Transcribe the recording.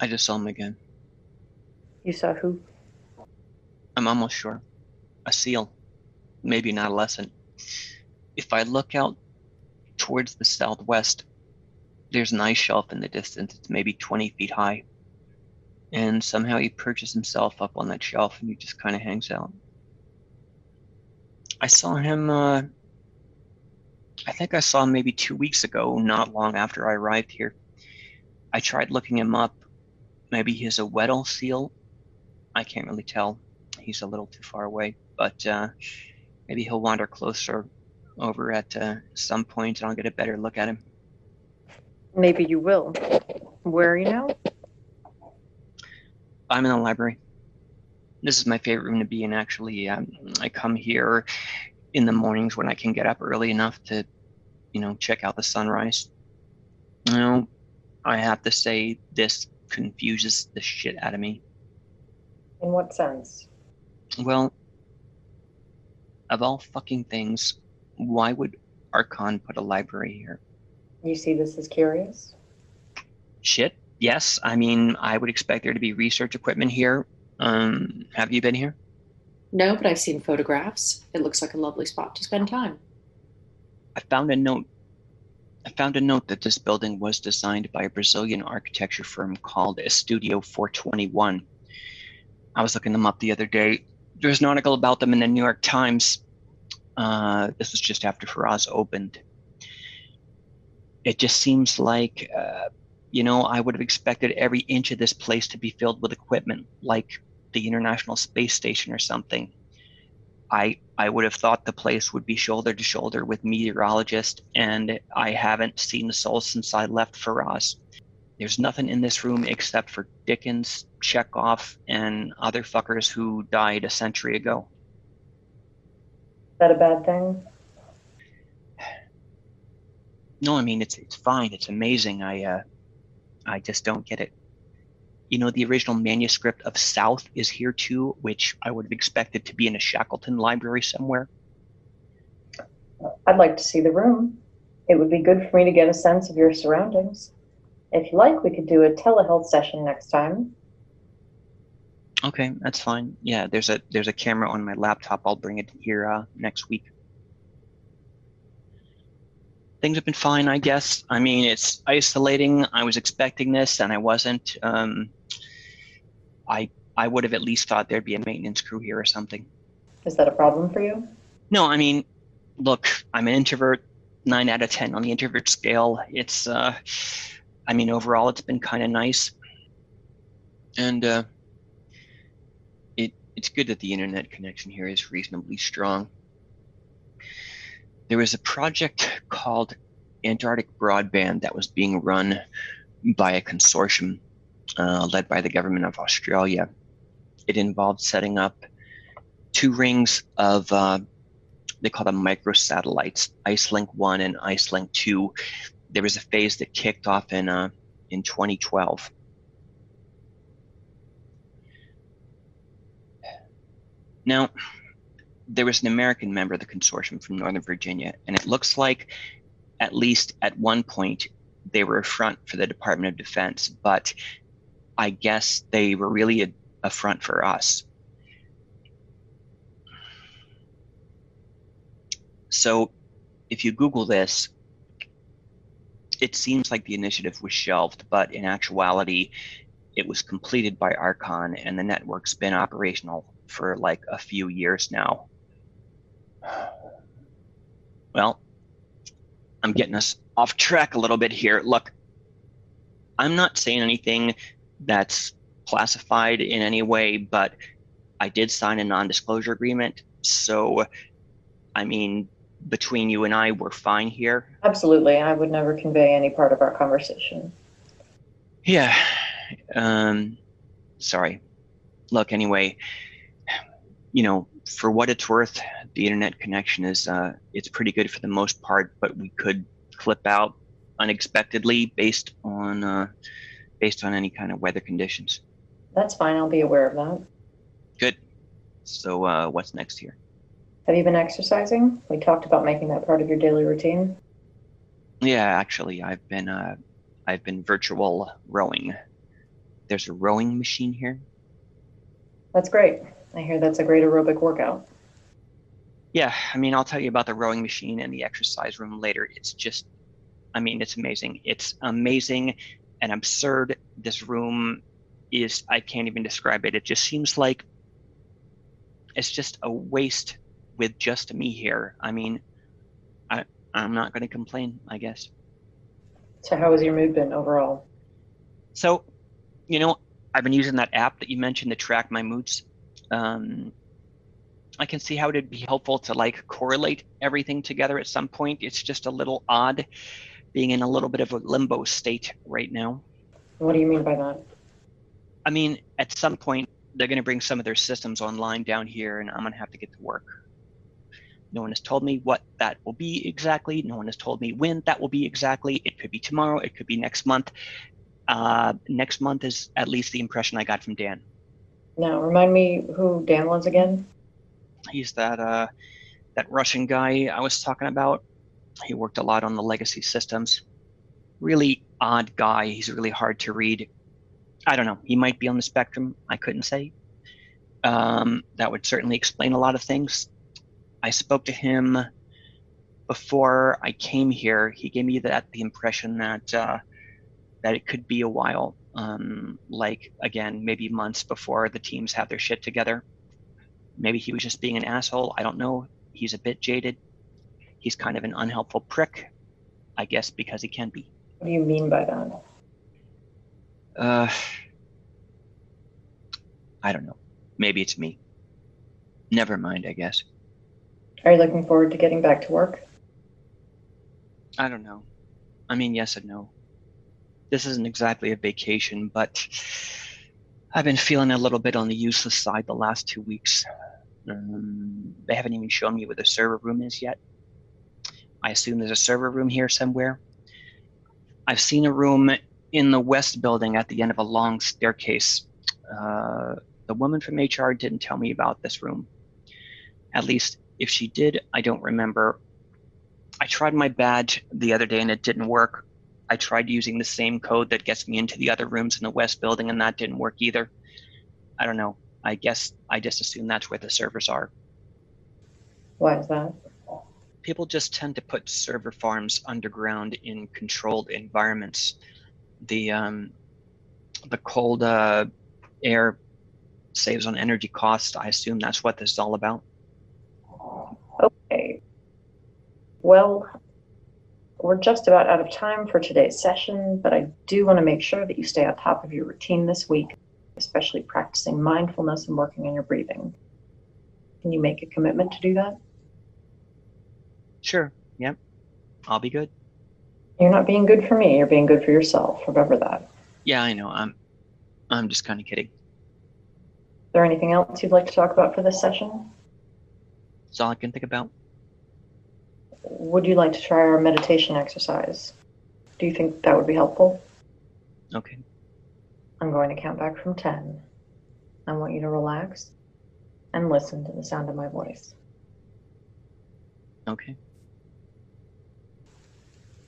I just saw him again. You saw who? I'm almost sure. A seal. Maybe an adolescent. If I look out towards the southwest, there's an ice shelf in the distance. It's maybe 20 feet high. And somehow he perches himself up on that shelf and he just kind of hangs out. I saw him, uh, I think I saw him maybe two weeks ago, not long after I arrived here. I tried looking him up. Maybe he's a Weddell seal. I can't really tell. He's a little too far away, but uh, maybe he'll wander closer over at uh, some point and I'll get a better look at him. Maybe you will. Where are you now? I'm in the library. This is my favorite room to be in, actually. Um, I come here in the mornings when I can get up early enough to, you know, check out the sunrise. You know, I have to say, this confuses the shit out of me. In what sense? Well, of all fucking things, why would Archon put a library here? You see this as curious? Shit. Yes. I mean, I would expect there to be research equipment here. Um, have you been here? No, but I've seen photographs. It looks like a lovely spot to spend time. I found a note. I found a note that this building was designed by a Brazilian architecture firm called Studio 421. I was looking them up the other day. There's an article about them in the New York Times. Uh, this was just after Faraz opened. It just seems like, uh, you know, I would have expected every inch of this place to be filled with equipment, like the International Space Station or something. I I would have thought the place would be shoulder to shoulder with meteorologists, and I haven't seen the soul since I left Faraz. There's nothing in this room except for Dickens, Chekhov, and other fuckers who died a century ago. Is that a bad thing? No, I mean it's it's fine. It's amazing. I uh, I just don't get it. You know, the original manuscript of South is here too, which I would have expected to be in a Shackleton library somewhere. I'd like to see the room. It would be good for me to get a sense of your surroundings. If you like, we could do a telehealth session next time. Okay, that's fine. Yeah, there's a there's a camera on my laptop. I'll bring it here uh, next week. Things have been fine, I guess. I mean, it's isolating. I was expecting this, and I wasn't. Um, I I would have at least thought there'd be a maintenance crew here or something. Is that a problem for you? No, I mean, look, I'm an introvert. Nine out of ten on the introvert scale. It's, uh, I mean, overall, it's been kind of nice, and uh, it it's good that the internet connection here is reasonably strong. There was a project called Antarctic Broadband that was being run by a consortium uh, led by the government of Australia. It involved setting up two rings of uh, they call them microsatellites, IceLink One and IceLink Two. There was a phase that kicked off in uh, in 2012. Now, there was an American member of the consortium from Northern Virginia, and it looks like, at least at one point, they were a front for the Department of Defense, but I guess they were really a, a front for us. So, if you Google this, it seems like the initiative was shelved, but in actuality, it was completed by Archon, and the network's been operational for like a few years now. Well, I'm getting us off track a little bit here. Look, I'm not saying anything that's classified in any way, but I did sign a non disclosure agreement. So, I mean, between you and I, we're fine here. Absolutely. I would never convey any part of our conversation. Yeah. Um, sorry. Look, anyway, you know, for what it's worth, the internet connection is uh, it's pretty good for the most part, but we could clip out unexpectedly based on uh, based on any kind of weather conditions. That's fine. I'll be aware of that. Good. So, uh, what's next here? Have you been exercising? We talked about making that part of your daily routine. Yeah, actually, I've been uh, I've been virtual rowing. There's a rowing machine here. That's great. I hear that's a great aerobic workout. Yeah, I mean, I'll tell you about the rowing machine and the exercise room later. It's just, I mean, it's amazing. It's amazing and absurd. This room is, I can't even describe it. It just seems like it's just a waste with just me here. I mean, I, I'm not going to complain, I guess. So, how has your mood been overall? So, you know, I've been using that app that you mentioned to track my moods. Um, I can see how it'd be helpful to like correlate everything together at some point. It's just a little odd being in a little bit of a limbo state right now. What do you mean by that? I mean, at some point, they're going to bring some of their systems online down here, and I'm going to have to get to work. No one has told me what that will be exactly. No one has told me when that will be exactly. It could be tomorrow. It could be next month. Uh, next month is at least the impression I got from Dan. Now, remind me who Dan was again. He's that uh, that Russian guy I was talking about. He worked a lot on the legacy systems. Really odd guy. He's really hard to read. I don't know. He might be on the spectrum. I couldn't say. Um, that would certainly explain a lot of things. I spoke to him before I came here. He gave me that the impression that uh, that it could be a while, um, like again, maybe months before the teams have their shit together. Maybe he was just being an asshole. I don't know. He's a bit jaded. He's kind of an unhelpful prick, I guess, because he can be. What do you mean by that? Uh, I don't know. Maybe it's me. Never mind, I guess. Are you looking forward to getting back to work? I don't know. I mean, yes and no. This isn't exactly a vacation, but I've been feeling a little bit on the useless side the last two weeks. Um, they haven't even shown me where the server room is yet. I assume there's a server room here somewhere. I've seen a room in the west building at the end of a long staircase. Uh, the woman from HR didn't tell me about this room. At least, if she did, I don't remember. I tried my badge the other day and it didn't work. I tried using the same code that gets me into the other rooms in the west building and that didn't work either. I don't know. I guess I just assume that's where the servers are. Why is that? People just tend to put server farms underground in controlled environments. The um, the cold uh, air saves on energy costs. I assume that's what this is all about. Okay. Well, we're just about out of time for today's session, but I do want to make sure that you stay on top of your routine this week, especially practicing mindfulness and working on your breathing. Can you make a commitment to do that? Sure. Yep. I'll be good. You're not being good for me, you're being good for yourself. Remember that. Yeah, I know. I'm I'm just kind of kidding. Is there anything else you'd like to talk about for this session? That's all I can think about. Would you like to try our meditation exercise? Do you think that would be helpful? Okay. I'm going to count back from 10. I want you to relax and listen to the sound of my voice. Okay.